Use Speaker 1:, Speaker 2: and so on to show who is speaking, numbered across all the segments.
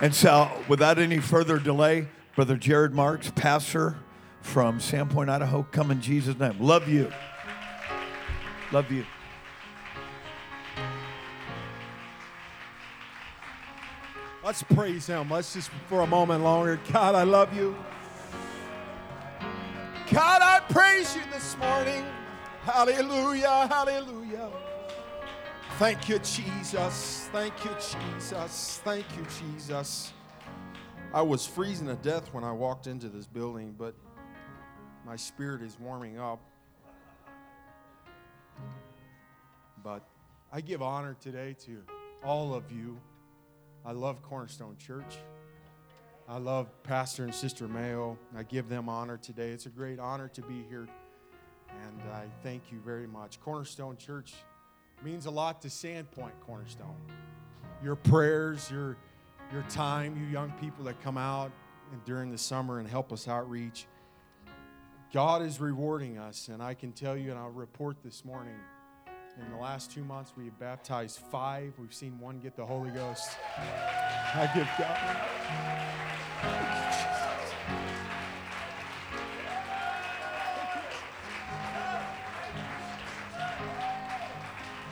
Speaker 1: And so, without any further delay, Brother Jared Marks, pastor from Sandpoint, Idaho, come in Jesus' name. Love you. Love you.
Speaker 2: Let's praise Him. Let's just for a moment longer. God, I love you. God, I praise you this morning. Hallelujah, hallelujah. Thank you, Jesus. Thank you, Jesus. Thank you, Jesus. I was freezing to death when I walked into this building, but my spirit is warming up. But I give honor today to all of you. I love Cornerstone Church. I love Pastor and Sister Mayo. I give them honor today. It's a great honor to be here. And I thank you very much. Cornerstone Church means a lot to Sandpoint Cornerstone. Your prayers, your, your time, you young people that come out and during the summer and help us outreach. God is rewarding us. And I can tell you, and I'll report this morning, in the last two months, we have baptized five. We've seen one get the Holy Ghost. I give God.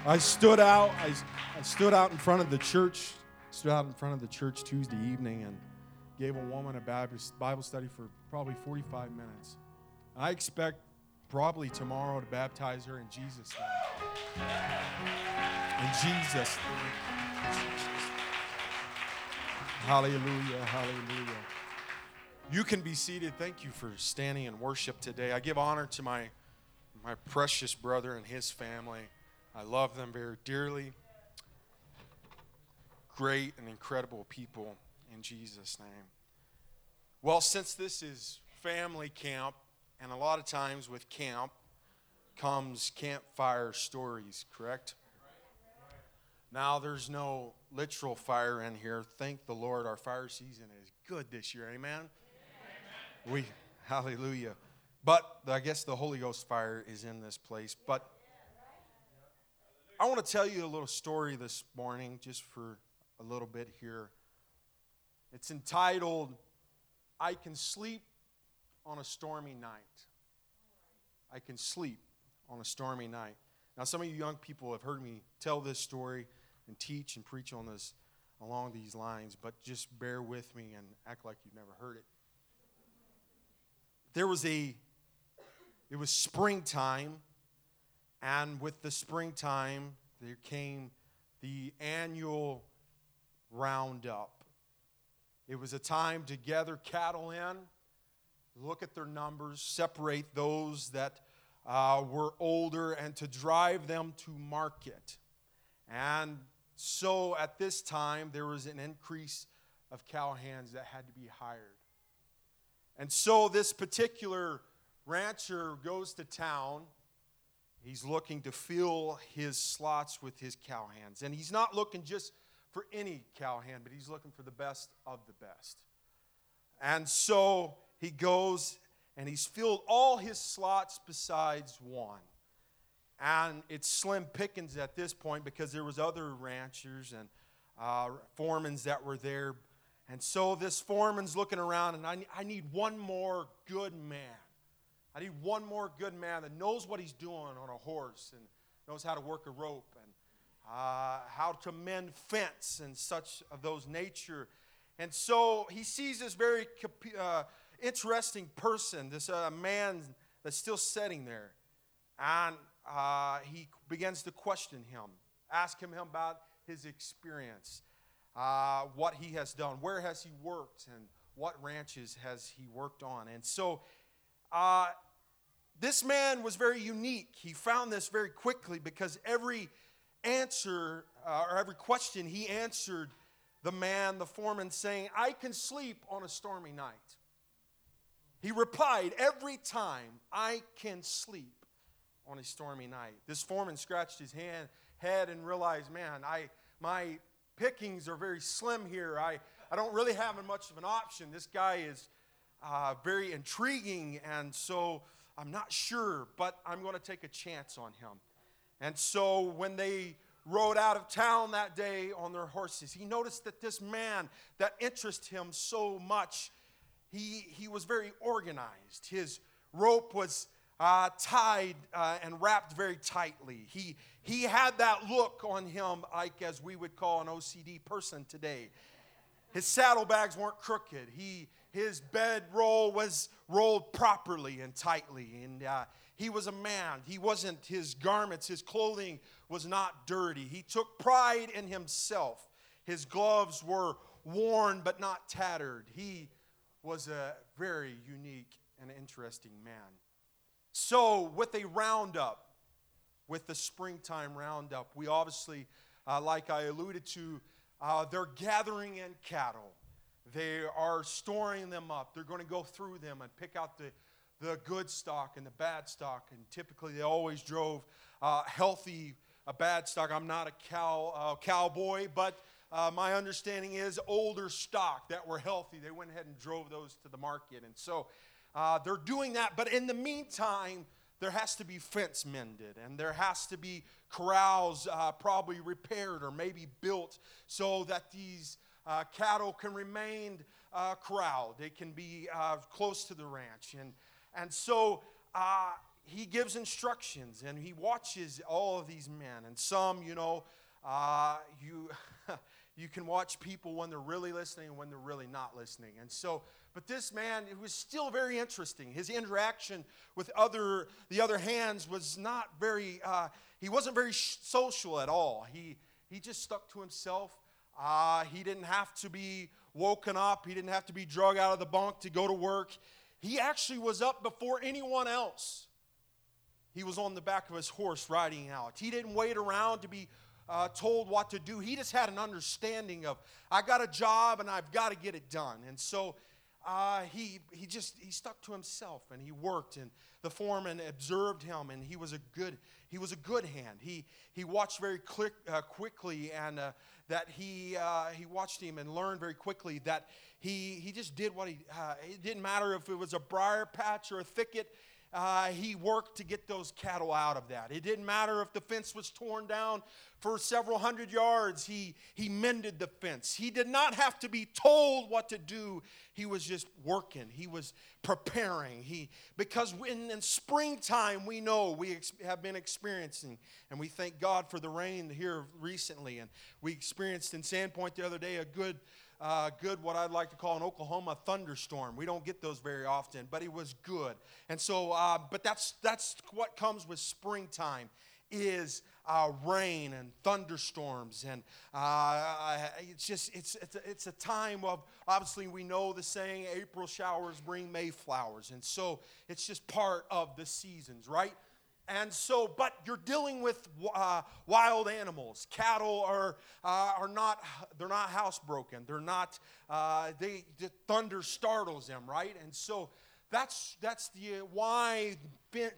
Speaker 2: I stood out. I, I stood out in front of the church. Stood out in front of the church Tuesday evening and gave a woman a Bible study for probably 45 minutes. I expect probably tomorrow to baptize her in Jesus' name. In Jesus' name. Hallelujah, hallelujah. You can be seated. Thank you for standing in worship today. I give honor to my, my precious brother and his family. I love them very dearly. Great and incredible people in Jesus' name. Well, since this is family camp, and a lot of times with camp comes campfire stories, correct? Now, there's no literal fire in here. Thank the Lord, our fire season is good this year. Amen? Amen. We, hallelujah. But I guess the Holy Ghost fire is in this place. But I want to tell you a little story this morning, just for a little bit here. It's entitled, I Can Sleep on a Stormy Night. I Can Sleep on a Stormy Night. Now, some of you young people have heard me tell this story and teach and preach on this along these lines, but just bear with me and act like you've never heard it. There was a, it was springtime and with the springtime, there came the annual roundup. It was a time to gather cattle in, look at their numbers, separate those that uh, were older, and to drive them to market. And so at this time, there was an increase of cowhands that had to be hired. And so this particular rancher goes to town He's looking to fill his slots with his cowhands. And he's not looking just for any cowhand, but he's looking for the best of the best. And so he goes and he's filled all his slots besides one. And it's slim pickings at this point because there was other ranchers and uh, foremans that were there. And so this foreman's looking around and I, I need one more good man. I need one more good man that knows what he's doing on a horse and knows how to work a rope and uh, how to mend fence and such of those nature. And so he sees this very uh, interesting person, this uh, man that's still sitting there. And uh, he begins to question him, ask him about his experience, uh, what he has done, where has he worked, and what ranches has he worked on. And so uh, this man was very unique. He found this very quickly because every answer uh, or every question he answered the man, the foreman, saying, I can sleep on a stormy night. He replied every time, I can sleep on a stormy night. This foreman scratched his hand, head and realized, man, I, my pickings are very slim here. I, I don't really have much of an option. This guy is uh, very intriguing. And so I'm not sure, but I'm going to take a chance on him. And so when they rode out of town that day on their horses. He noticed that this man that interested him so much, he, he was very organized. His rope was uh, tied uh, and wrapped very tightly. He, he had that look on him, like as we would call an OCD person today. His saddlebags weren't crooked. He, his bedroll was rolled properly and tightly. And uh, he was a man. He wasn't, his garments, his clothing was not dirty. He took pride in himself. His gloves were worn but not tattered. He was a very unique and interesting man. So, with a roundup, with the springtime roundup, we obviously, uh, like I alluded to, uh, they're gathering in cattle. They are storing them up. They're going to go through them and pick out the, the good stock and the bad stock. And typically, they always drove uh, healthy, a bad stock. I'm not a cow uh, cowboy, but uh, my understanding is older stock that were healthy. They went ahead and drove those to the market, and so uh, they're doing that. But in the meantime, there has to be fence mended and there has to be corrals uh, probably repaired or maybe built so that these uh, cattle can remain uh, corralled. They can be uh, close to the ranch. And, and so uh, he gives instructions and he watches all of these men. And some, you know, uh, you, you can watch people when they're really listening and when they're really not listening. And so but this man, it was still very interesting. His interaction with other, the other hands was not very, uh, he wasn't very social at all. He, he just stuck to himself. Uh, he didn't have to be woken up, he didn't have to be drug out of the bunk to go to work. He actually was up before anyone else. He was on the back of his horse riding out. He didn't wait around to be uh, told what to do. He just had an understanding of, I got a job and I've got to get it done. And so uh, he, he just he stuck to himself and he worked and the foreman observed him and he was a good he was a good hand he he watched very quick, uh, quickly and uh, that he uh, he watched him and learned very quickly that he he just did what he uh, it didn't matter if it was a briar patch or a thicket uh, he worked to get those cattle out of that. It didn't matter if the fence was torn down for several hundred yards, he, he mended the fence. He did not have to be told what to do. He was just working, he was preparing. He, because in, in springtime, we know we ex- have been experiencing, and we thank God for the rain here recently. And we experienced in Sandpoint the other day a good uh, good, what I'd like to call an Oklahoma thunderstorm. We don't get those very often, but it was good. And so, uh, but that's, that's what comes with springtime is uh, rain and thunderstorms and uh, it's just it's, it's a, it's, a, time of obviously we know the saying april showers bring may flowers and so it's just part of the seasons right and so, but you're dealing with uh, wild animals. Cattle are, uh, are not, they're not housebroken. They're not, uh, they, the thunder startles them, right? And so that's, that's the, why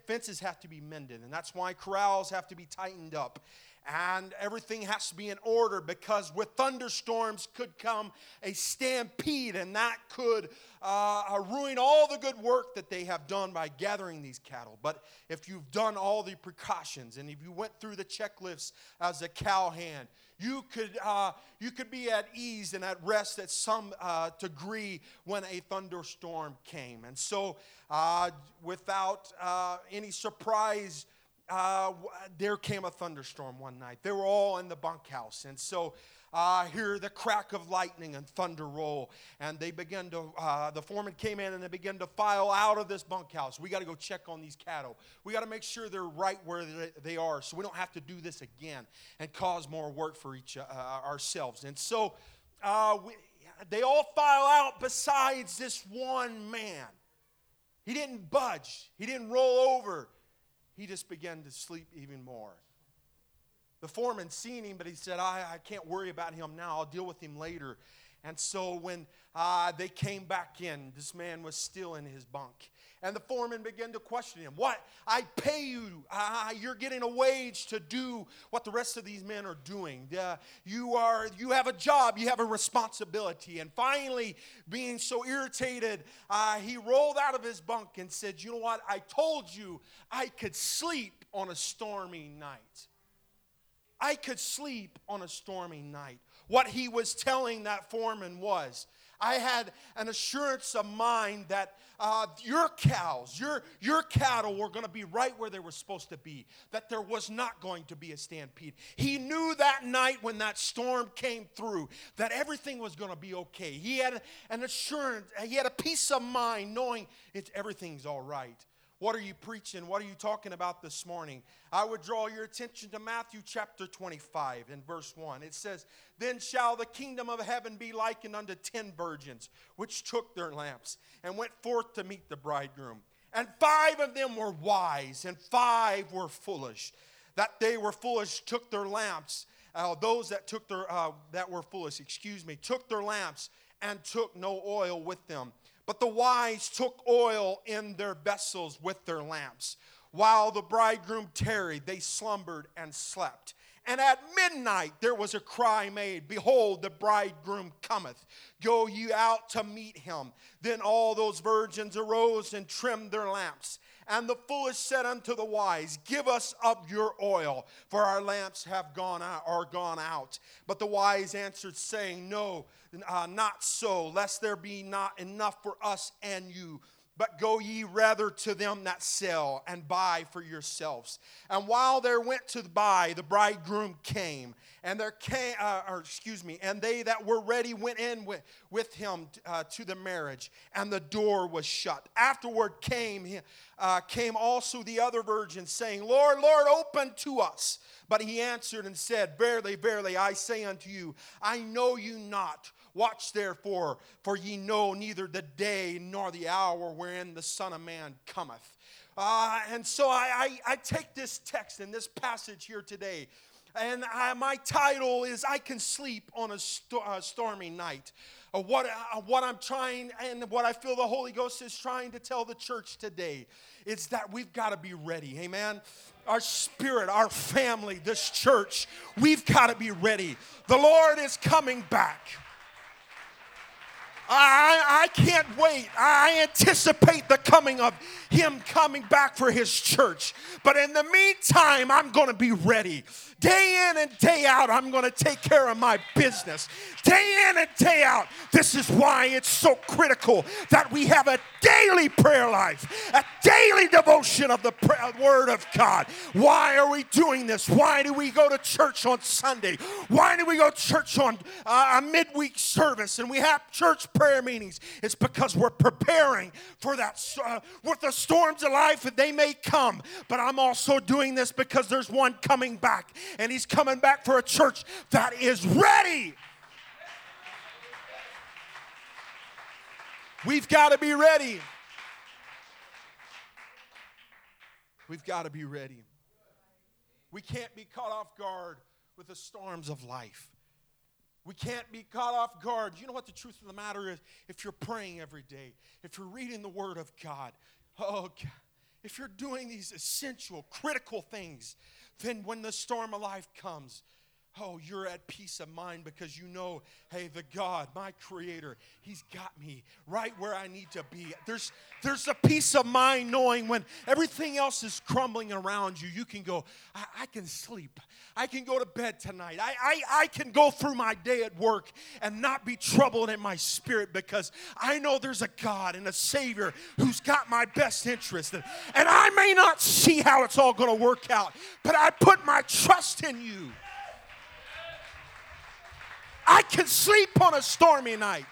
Speaker 2: fences have to be mended. And that's why corrals have to be tightened up and everything has to be in order because with thunderstorms could come a stampede and that could uh, ruin all the good work that they have done by gathering these cattle but if you've done all the precautions and if you went through the checklists as a cowhand you could, uh, you could be at ease and at rest at some uh, degree when a thunderstorm came. And so, uh, without uh, any surprise, uh, there came a thunderstorm one night. They were all in the bunkhouse. And so uh, hear the crack of lightning and thunder roll. And they began to, uh, the foreman came in and they began to file out of this bunkhouse. We got to go check on these cattle. We got to make sure they're right where they are so we don't have to do this again and cause more work for each uh, ourselves. And so uh, we, they all file out besides this one man. He didn't budge, he didn't roll over he just began to sleep even more. The foreman seen him, but he said, I, I can't worry about him now. I'll deal with him later. And so when uh, they came back in, this man was still in his bunk. And the foreman began to question him. What? I pay you. Uh, you're getting a wage to do what the rest of these men are doing. Uh, you are. You have a job. You have a responsibility. And finally, being so irritated, uh, he rolled out of his bunk and said, "You know what? I told you I could sleep on a stormy night." I could sleep on a stormy night. What he was telling that foreman was, I had an assurance of mind that uh, your cows, your, your cattle were going to be right where they were supposed to be, that there was not going to be a stampede. He knew that night when that storm came through that everything was going to be okay. He had an assurance, he had a peace of mind knowing it's, everything's all right. What are you preaching? What are you talking about this morning? I would draw your attention to Matthew chapter 25 and verse 1. It says, Then shall the kingdom of heaven be likened unto ten virgins, which took their lamps and went forth to meet the bridegroom. And five of them were wise, and five were foolish. That they were foolish took their lamps. Uh, those that took their uh, that were foolish, excuse me, took their lamps and took no oil with them. But the wise took oil in their vessels with their lamps. While the bridegroom tarried, they slumbered and slept. And at midnight there was a cry made Behold, the bridegroom cometh. Go ye out to meet him. Then all those virgins arose and trimmed their lamps. And the foolish said unto the wise, Give us of your oil, for our lamps have gone out, are gone out. But the wise answered, saying, No, uh, not so, lest there be not enough for us and you. But go ye rather to them that sell and buy for yourselves. And while they went to buy, the bridegroom came, and there came, uh, or excuse me, and they that were ready went in with, with him uh, to the marriage, and the door was shut. Afterward came, uh, came also the other virgins, saying, Lord, Lord, open to us. But he answered and said, Verily, verily, I say unto you, I know you not. Watch therefore, for ye know neither the day nor the hour wherein the Son of Man cometh. Uh, and so I, I, I, take this text and this passage here today, and I, my title is I Can Sleep on a, sto- a Stormy Night. Uh, what, uh, what I'm trying and what I feel the Holy Ghost is trying to tell the church today is that we've got to be ready. Amen. Our spirit, our family, this church, we've got to be ready. The Lord is coming back. I, I can't wait. I anticipate the coming of Him coming back for His church. But in the meantime, I'm going to be ready. Day in and day out, I'm going to take care of my business. Day in and day out. This is why it's so critical that we have a daily prayer life, a daily devotion of the Word of God. Why are we doing this? Why do we go to church on Sunday? Why do we go to church on uh, a midweek service and we have church prayer meetings? It's because we're preparing for that. Uh, with the storms of life, that they may come, but I'm also doing this because there's one coming back and He's coming back for a church that is ready. We've got to be ready. We've got to be ready. We can't be caught off guard with the storms of life. We can't be caught off guard. You know what the truth of the matter is? If you're praying every day, if you're reading the Word of God, oh God, if you're doing these essential, critical things, then when the storm of life comes, oh, you're at peace of mind because you know, hey, the God, my creator, he's got me right where I need to be. There's there's a peace of mind knowing when everything else is crumbling around you, you can go, I, I can sleep. I can go to bed tonight. I, I, I can go through my day at work and not be troubled in my spirit because I know there's a God and a Savior who's got my best interest. And, and I may not see how it's all going to work out, but I put my trust in you. I can sleep on a stormy night.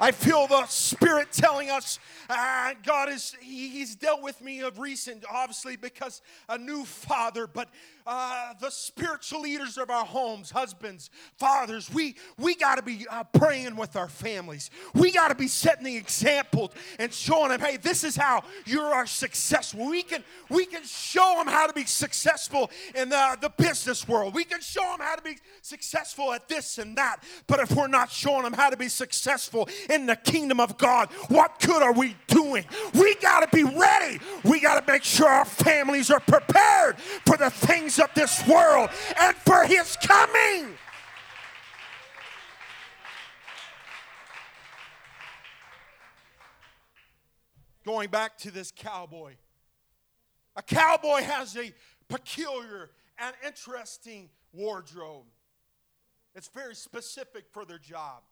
Speaker 2: I feel the Spirit telling us uh, God is, he, He's dealt with me of recent, obviously, because a new father, but uh, the spiritual leaders of our homes, husbands, fathers, we, we got to be uh, praying with our families. We got to be setting the example and showing them, hey, this is how you are successful. We can, we can show them how to be successful in the, the business world. We can show them how to be successful at this and that. But if we're not showing them how to be successful in the kingdom of God, what good are we doing? We got to be ready. We got to make sure our families are prepared for the things things of this world and for his coming. Going back to this cowboy. A cowboy has a peculiar and interesting wardrobe. It's very specific for their job.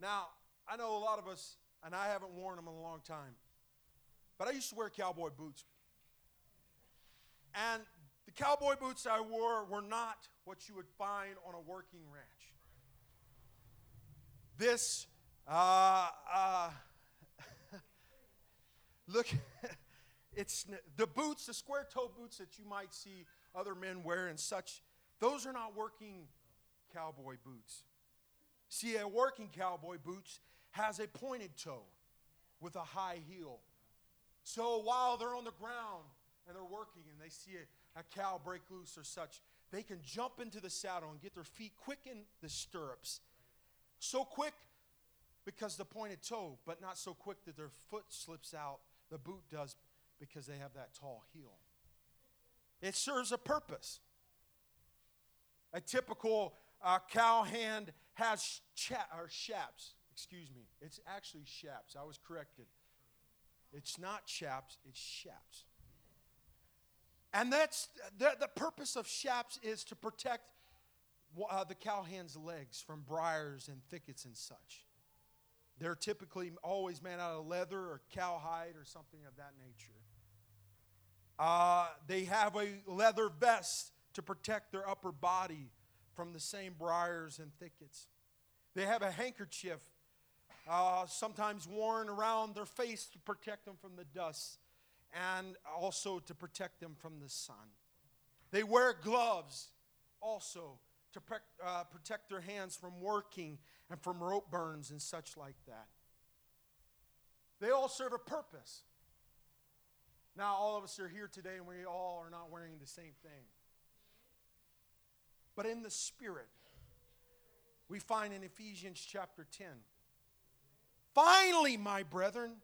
Speaker 2: Now, I know a lot of us, and I haven't worn them in a long time, but I used to wear cowboy boots. And the cowboy boots I wore were not what you would find on a working ranch. This, uh, uh, look, it's the boots, the square toe boots that you might see other men wear and such, those are not working cowboy boots. See, a working cowboy boots has a pointed toe with a high heel. So while they're on the ground and they're working and they see a, a cow break loose or such, they can jump into the saddle and get their feet quick in the stirrups. So quick because the pointed toe, but not so quick that their foot slips out. The boot does because they have that tall heel. It serves a purpose. A typical uh, cow hand has cha- or shaps. Excuse me. It's actually shaps. I was corrected. It's not chaps, it's shaps. And that's the, the purpose of shaps is to protect uh, the cowhand's legs from briars and thickets and such. They're typically always made out of leather or cowhide or something of that nature. Uh, they have a leather vest to protect their upper body from the same briars and thickets. They have a handkerchief, uh, sometimes worn around their face to protect them from the dust and also to protect them from the sun. They wear gloves also to pre- uh, protect their hands from working and from rope burns and such like that. They all serve a purpose. Now, all of us are here today and we all are not wearing the same thing. But in the Spirit, we find in Ephesians chapter 10 Finally, my brethren,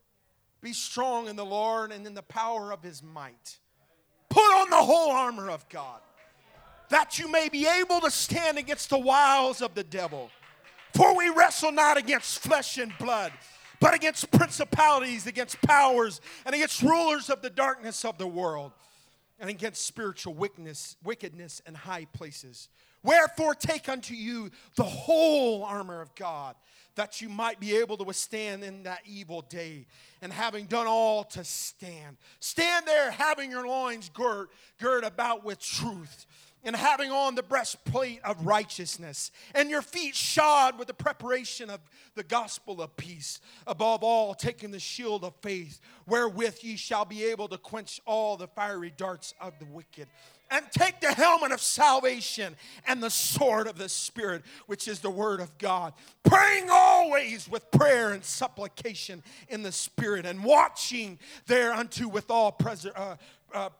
Speaker 2: be strong in the Lord and in the power of his might. Put on the whole armor of God, that you may be able to stand against the wiles of the devil. For we wrestle not against flesh and blood, but against principalities, against powers, and against rulers of the darkness of the world, and against spiritual wickedness, wickedness in high places. Wherefore, take unto you the whole armor of God that you might be able to withstand in that evil day. And having done all to stand, stand there having your loins girt, girt about with truth. And having on the breastplate of righteousness, and your feet shod with the preparation of the gospel of peace. Above all, taking the shield of faith, wherewith ye shall be able to quench all the fiery darts of the wicked and take the helmet of salvation and the sword of the Spirit, which is the Word of God. Praying always with prayer and supplication in the Spirit, and watching thereunto with all preser- uh, uh,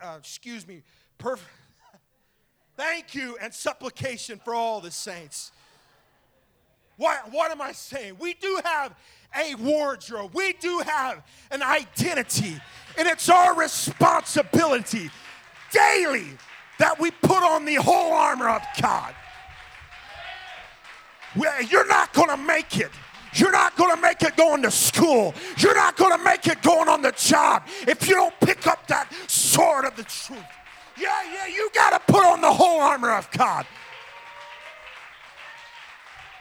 Speaker 2: uh, excuse me, perf- thank you and supplication for all the saints. What, what am I saying? We do have a wardrobe, we do have an identity, and it's our responsibility daily that we put on the whole armor of God. You're not going to make it. You're not going to make it going to school. You're not going to make it going on the job if you don't pick up that sword of the truth. Yeah, yeah, you got to put on the whole armor of God.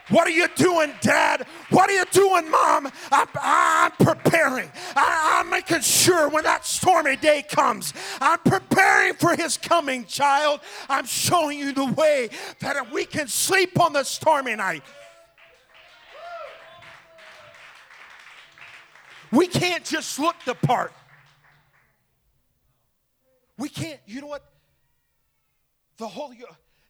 Speaker 2: What are you doing, Dad? What are you doing, Mom? I'm, I'm preparing. I, I'm making sure when that stormy day comes, I'm preparing for His coming, child. I'm showing you the way that we can sleep on the stormy night. We can't just look the part. We can't, you know what? The Holy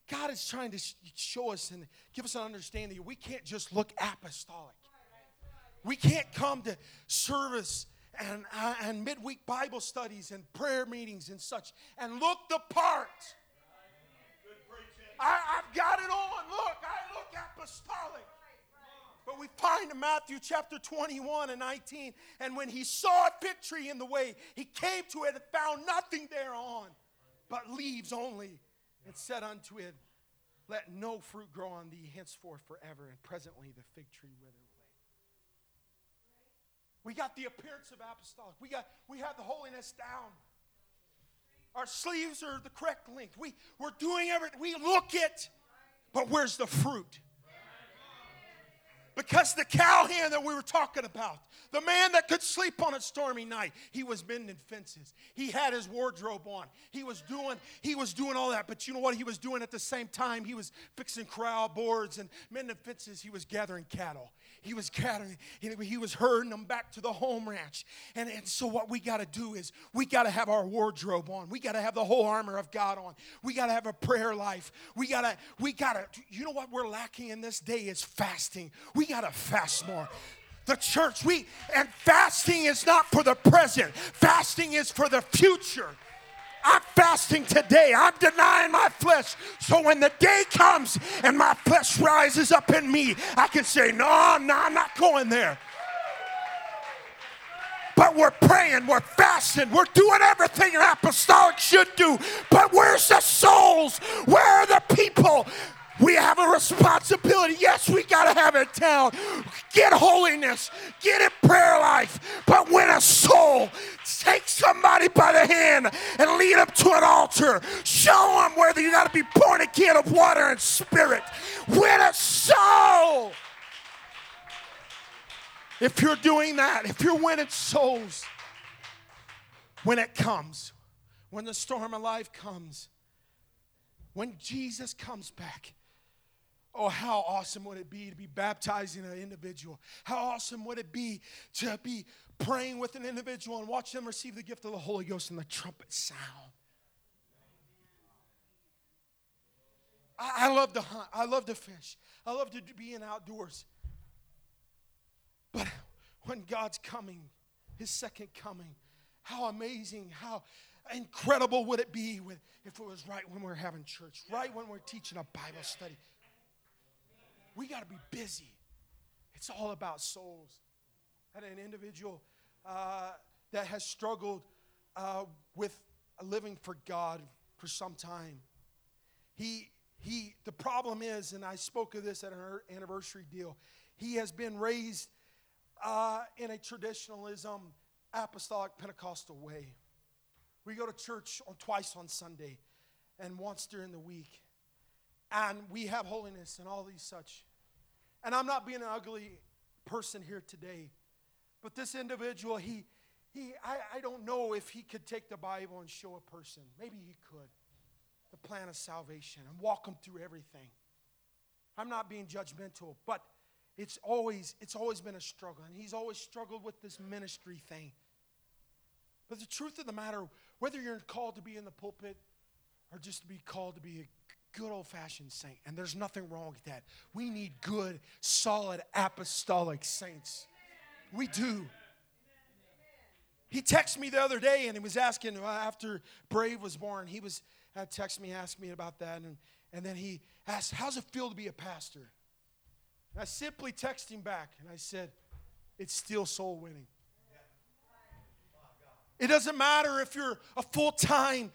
Speaker 2: God is trying to show us and give us an understanding. We can't just look apostolic. We can't come to service and, uh, and midweek Bible studies and prayer meetings and such and look the part. I, I've got it on. Look, I look apostolic. But we find in Matthew chapter 21 and 19, and when he saw a fig tree in the way, he came to it and found nothing thereon but leaves only and said unto it, Let no fruit grow on thee henceforth forever. And presently the fig tree withered away. We got the appearance of apostolic. We got we have the holiness down. Our sleeves are the correct length. We, we're doing everything. We look it, but where's the fruit? Because the cowhand that we were talking about, the man that could sleep on a stormy night, he was mending fences. He had his wardrobe on. He was doing, he was doing all that. But you know what he was doing at the same time? He was fixing corral boards and mending fences. He was gathering cattle. He was gathering, he was herding them back to the home ranch. And, and so what we got to do is we got to have our wardrobe on. We got to have the whole armor of God on. We got to have a prayer life. We got to, we got to, you know what we're lacking in this day is fasting. We got to fast more the church. We and fasting is not for the present. Fasting is for the future. I'm fasting today. I'm denying my flesh. So when the day comes and my flesh rises up in me, I can say, No, no, I'm not going there. But we're praying, we're fasting, we're doing everything an apostolic should do. But where's the souls? Where are the people? We have a responsibility. Yes, we got to have it down. Get holiness, get it prayer life. But win a soul, take somebody by the hand and lead them to an altar. Show them whether you got to be born again of water and spirit. Win a soul. If you're doing that, if you're winning souls, when it comes, when the storm of life comes, when Jesus comes back, Oh, how awesome would it be to be baptizing an individual? How awesome would it be to be praying with an individual and watch them receive the gift of the Holy Ghost and the trumpet sound? I, I love to hunt. I love to fish. I love to be in outdoors. But when God's coming, His second coming, how amazing, how incredible would it be if it was right when we're having church, right when we're teaching a Bible study we got to be busy. It's all about souls. And an individual uh, that has struggled uh, with living for God for some time. He, he, the problem is, and I spoke of this at our anniversary deal, he has been raised uh, in a traditionalism, apostolic Pentecostal way. We go to church on, twice on Sunday and once during the week and we have holiness and all these such. And I'm not being an ugly person here today, but this individual, he, he I, I don't know if he could take the Bible and show a person. Maybe he could. The plan of salvation and walk them through everything. I'm not being judgmental, but it's always it's always been a struggle and he's always struggled with this ministry thing but the truth of the matter whether you're called to be in the pulpit or just to be called to be a good old fashioned saint. And there's nothing wrong with that. We need good, solid, apostolic saints. We do. He texted me the other day and he was asking uh, after Brave was born, he was had texted me, asked me about that, and, and then he asked, How's it feel to be a pastor? And I simply texted him back and I said, It's still soul winning. It doesn't matter if you're a full time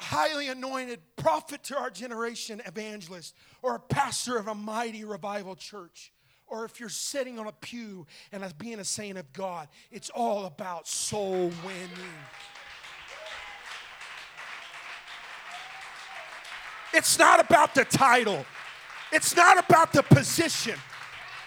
Speaker 2: highly anointed prophet to our generation, evangelist, or a pastor of a mighty revival church, or if you're sitting on a pew and as being a saint of God, it's all about soul winning. It's not about the title. It's not about the position.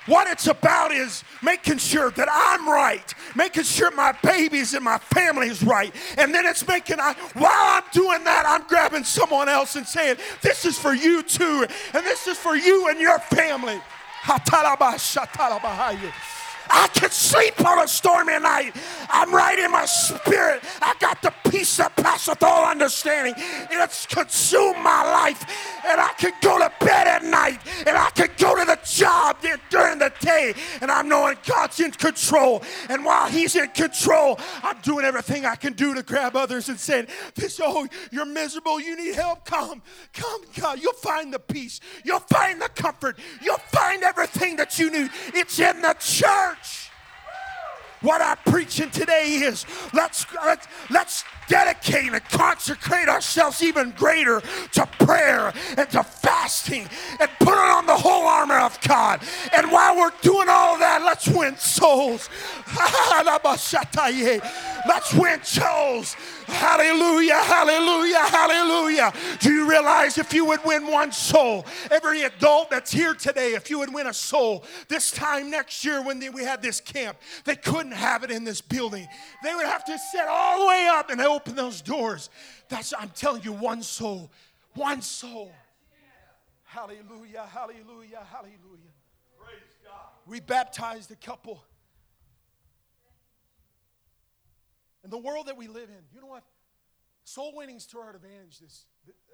Speaker 2: What it's about is making sure that I'm right, making sure my babies and my family is right. And then it's making, I, while I'm doing that, I'm grabbing someone else and saying, This is for you too, and this is for you and your family. I can sleep on a stormy night. I'm right in my spirit. I got the peace that passeth all understanding. It's consumed my life. And I can go to bed at night. And I can go to the job during the day. And I'm knowing God's in control. And while He's in control, I'm doing everything I can do to grab others and say, This, oh, you're miserable. You need help. Come, come, God. You'll find the peace. You'll find the comfort. You'll everything that you need. It's in the church. What I'm preaching today is let's, let's, let's dedicate and consecrate ourselves even greater to prayer and to fasting and put on the whole armor of God. And while we're doing all that, Let's win souls. Let's win souls. Hallelujah, hallelujah, hallelujah. Do you realize if you would win one soul, every adult that's here today, if you would win a soul, this time next year when we had this camp, they couldn't have it in this building. They would have to sit all the way up and open those doors. That's, I'm telling you, one soul, one soul. Hallelujah, hallelujah, hallelujah. Praise God. We baptized a couple. In the world that we live in, you know what? Soul winning is to our advantage this,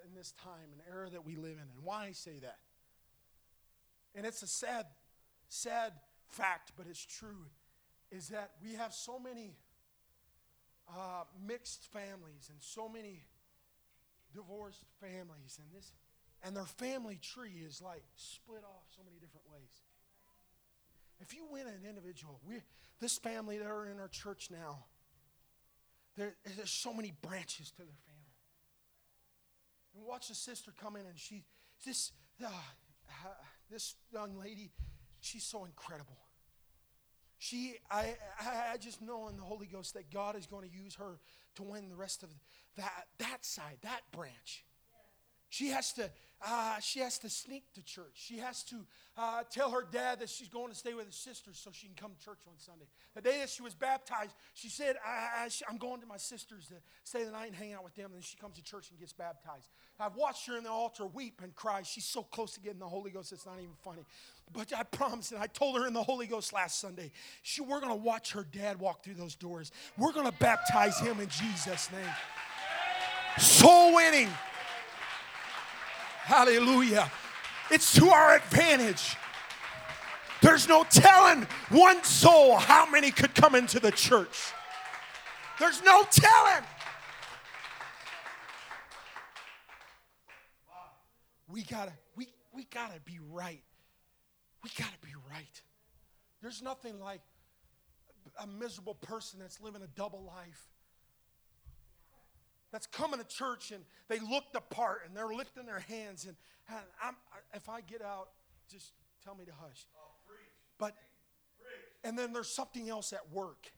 Speaker 2: in this time and era that we live in. And why I say that? And it's a sad, sad fact, but it's true, is that we have so many uh, mixed families and so many divorced families, and this and their family tree is like split off so many different ways. If you win an individual, we this family that are in our church now, there, there's so many branches to their family. And watch the sister come in, and she this uh, this young lady, she's so incredible. She, I, I just know in the Holy Ghost that God is going to use her to win the rest of that, that side, that branch. She has to uh, she has to sneak to church. She has to uh, tell her dad that she's going to stay with her sisters so she can come to church on Sunday. The day that she was baptized, she said, I, am going to my sisters to stay the night and hang out with them. And then she comes to church and gets baptized. I've watched her in the altar weep and cry. She's so close to getting the Holy Ghost, it's not even funny. But I promised, and I told her in the Holy Ghost last Sunday, she, we're going to watch her dad walk through those doors. We're going to baptize him in Jesus' name. Soul winning. Hallelujah. It's to our advantage. There's no telling one soul how many could come into the church. There's no telling. We gotta, we, we gotta be right. We gotta be right. There's nothing like a miserable person that's living a double life that's coming to church and they look the part and they're lifting their hands. And, and if I get out, just tell me to hush. Oh, but, and then there's something else at work.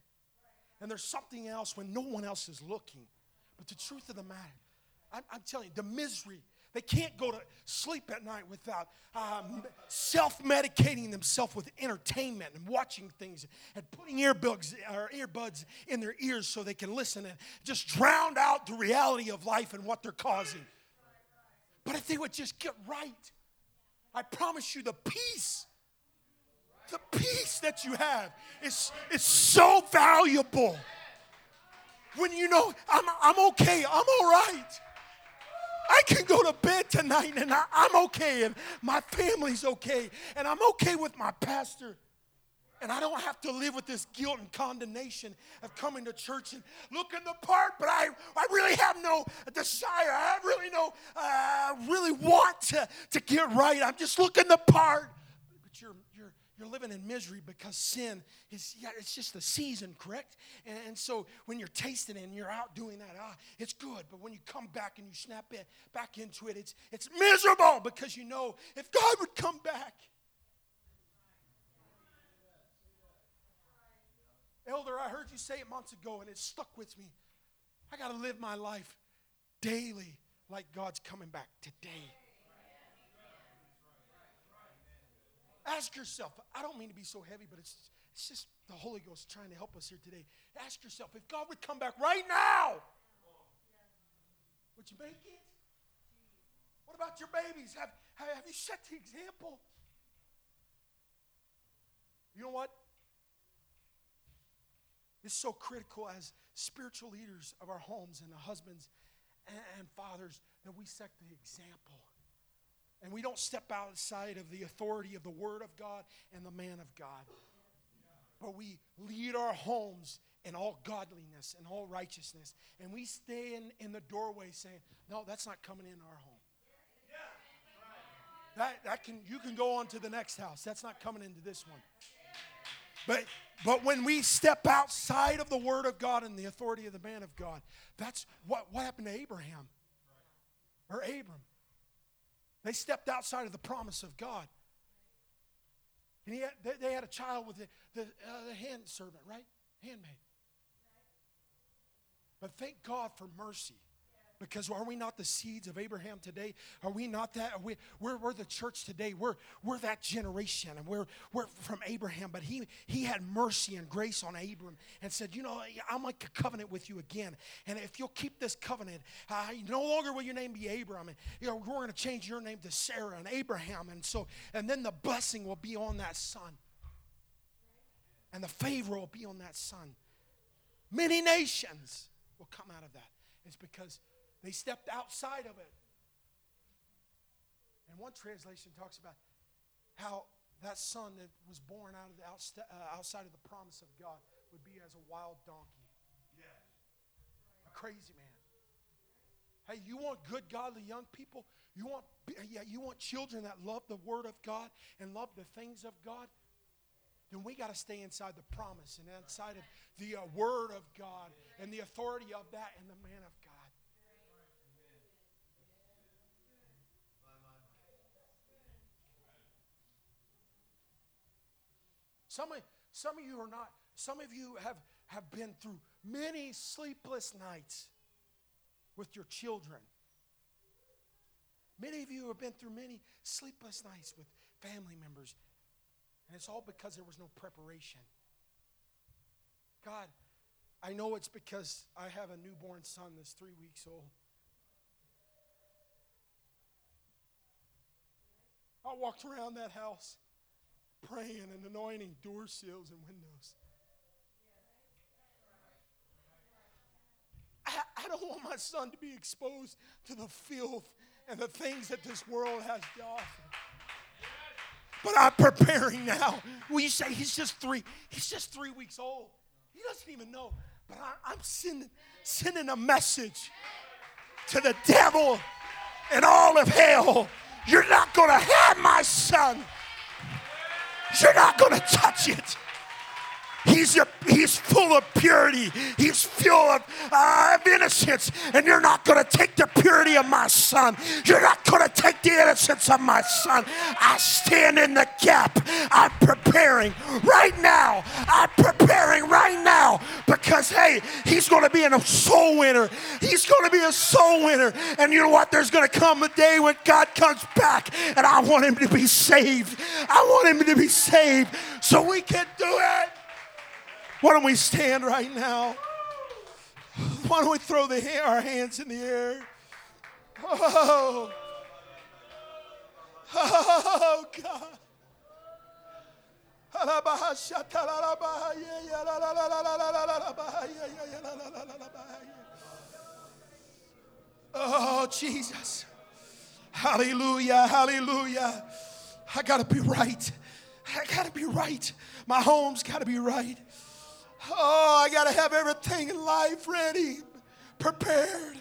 Speaker 2: And there's something else when no one else is looking. But the truth of the matter, I'm, I'm telling you, the misery they can't go to sleep at night without um, self medicating themselves with entertainment and watching things and putting earbuds, or earbuds in their ears so they can listen and just drown out the reality of life and what they're causing. But if they would just get right, I promise you the peace, the peace that you have is, is so valuable. When you know, I'm, I'm okay, I'm all right. I can go to bed tonight and I, am okay and my family's okay and I'm okay with my pastor. And I don't have to live with this guilt and condemnation of coming to church and looking the part, but I, I really have no desire. I really no, uh, really want to, to get right. I'm just looking the part. But you're you're living in misery because sin is, yeah, it's just a season, correct? And, and, so when you're tasting it and you're out doing that, ah, it's good. But when you come back and you snap it back into it, it's, it's miserable because you know if God would come back. Elder, I heard you say it months ago and it stuck with me. I got to live my life daily like God's coming back today. Ask yourself, I don't mean to be so heavy, but it's, it's just the Holy Ghost trying to help us here today. Ask yourself, if God would come back right now, would you make it? What about your babies? Have, have you set the example? You know what? It's so critical as spiritual leaders of our homes and the husbands and fathers that we set the example. And we don't step outside of the authority of the Word of God and the man of God. But we lead our homes in all godliness and all righteousness. And we stay in, in the doorway saying, No, that's not coming in our home. That, that can you can go on to the next house. That's not coming into this one. But but when we step outside of the word of God and the authority of the man of God, that's what, what happened to Abraham or Abram. They stepped outside of the promise of God. And he had, they, had a child with the, the, uh, the hand servant, right? Handmaid. But thank God for mercy. Because are we not the seeds of Abraham today? Are we not that? Are we, we're, we're the church today. We're, we're that generation, and we're, we're from Abraham. But he, he had mercy and grace on Abram and said, You know, I'll make a covenant with you again. And if you'll keep this covenant, uh, no longer will your name be Abram. And, you know, we're going to change your name to Sarah and Abraham. And so, and then the blessing will be on that son. And the favor will be on that son. Many nations will come out of that. It's because they stepped outside of it. And one translation talks about how that son that was born out of the uh, outside of the promise of God would be as a wild donkey. Yes. A crazy man. Hey, you want good, godly young people? You want, yeah, you want children that love the Word of God and love the things of God? Then we got to stay inside the promise and inside of the uh, Word of God and the authority of that and the man of God. Some of, some of you are not, some of you have, have been through many sleepless nights with your children. Many of you have been through many sleepless nights with family members, and it's all because there was no preparation. God, I know it's because I have a newborn son that's three weeks old. I walked around that house praying and anointing door seals and windows. I, I don't want my son to be exposed to the filth and the things that this world has to offer. But I'm preparing now. Will you say he's just three? He's just three weeks old. He doesn't even know. But I, I'm sending, sending a message to the devil and all of hell. You're not going to have my son. You're not going to touch it. He's, a, he's full of purity. He's full of, uh, of innocence. And you're not going to take the purity of my son. You're not going to take the innocence of my son. I stand in the gap. I'm preparing right now. I'm preparing right now because, hey, he's going to be a soul winner. He's going to be a soul winner. And you know what? There's going to come a day when God comes back and I want him to be saved. I want him to be saved so we can do it. Why don't we stand right now? Why don't we throw the, our hands in the air? Oh, oh God. Oh, Jesus. Hallelujah, hallelujah. I got to be right. I got to be right. My home's got to be right. Oh, I got to have everything in life ready, prepared.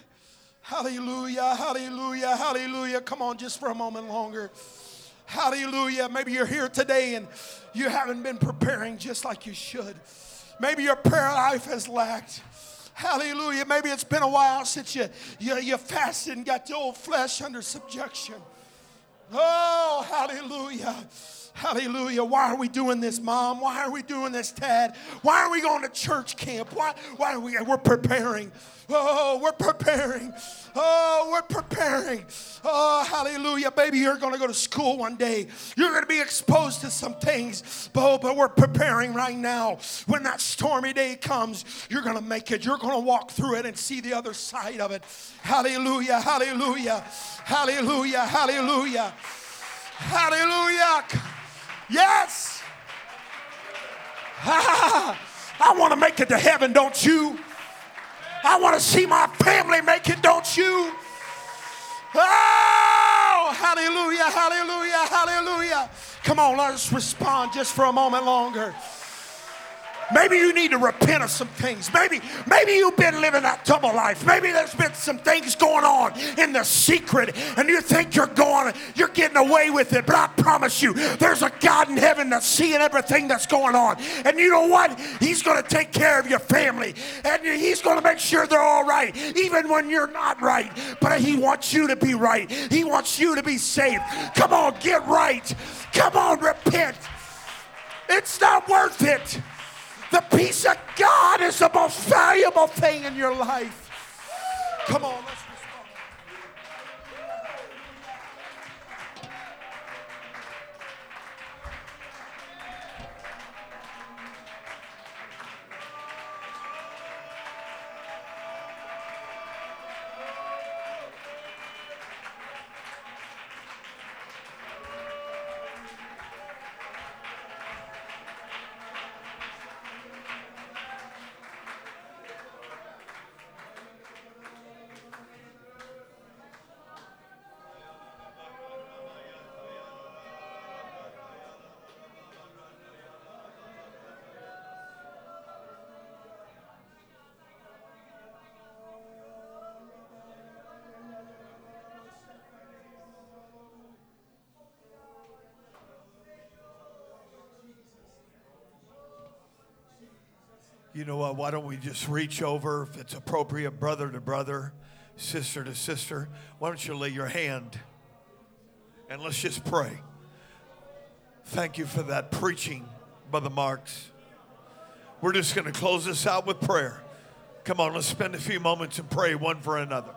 Speaker 2: Hallelujah, hallelujah, hallelujah. Come on, just for a moment longer. Hallelujah. Maybe you're here today and you haven't been preparing just like you should. Maybe your prayer life has lacked. Hallelujah. Maybe it's been a while since you, you, you fasted and got the old flesh under subjection. Oh, hallelujah. Hallelujah. Why are we doing this, mom? Why are we doing this, dad? Why are we going to church camp? Why, why are we? We're preparing. Oh, we're preparing. Oh, we're preparing. Oh, hallelujah. Baby, you're going to go to school one day. You're going to be exposed to some things. Oh, but we're preparing right now. When that stormy day comes, you're going to make it. You're going to walk through it and see the other side of it. Hallelujah. Hallelujah. Hallelujah. Hallelujah. Hallelujah. Yes. I want to make it to heaven, don't you? I want to see my family make it, don't you? Oh, hallelujah, hallelujah, hallelujah. Come on, let's respond just for a moment longer. Maybe you need to repent of some things. Maybe, maybe you've been living that double life. Maybe there's been some things going on in the secret, and you think you're going, you're getting away with it. But I promise you, there's a God in heaven that's seeing everything that's going on. And you know what? He's going to take care of your family, and He's going to make sure they're all right, even when you're not right. But He wants you to be right. He wants you to be saved. Come on, get right. Come on, repent.
Speaker 1: It's not worth it. The peace of God is the most valuable thing in your life. Come on, let's
Speaker 2: You know what? Why don't we just reach over, if it's appropriate, brother to brother, sister to sister? Why don't you lay your hand and let's just pray. Thank you for that preaching, Brother Marks. We're just going to close this out with prayer. Come on, let's spend a few moments and pray one for another.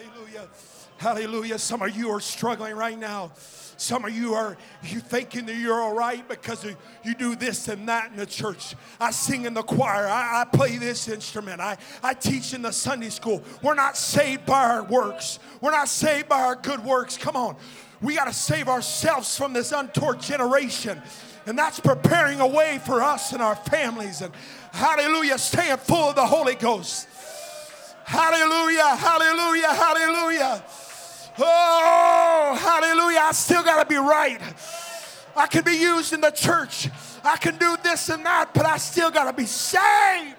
Speaker 2: Hallelujah. Hallelujah. Some of you are struggling right now. Some of you are you thinking that you're all right because you do this and that in the church. I sing in the choir. I, I play this instrument. I, I teach in the Sunday school. We're not saved by our works. We're not saved by our good works. Come on. We got to save ourselves from this untoward generation. And that's preparing a way for us and our families. And hallelujah, staying full of the Holy Ghost. Hallelujah, hallelujah, hallelujah. Oh, hallelujah. I still got to be right. I can be used in the church. I can do this and that, but I still got to be saved.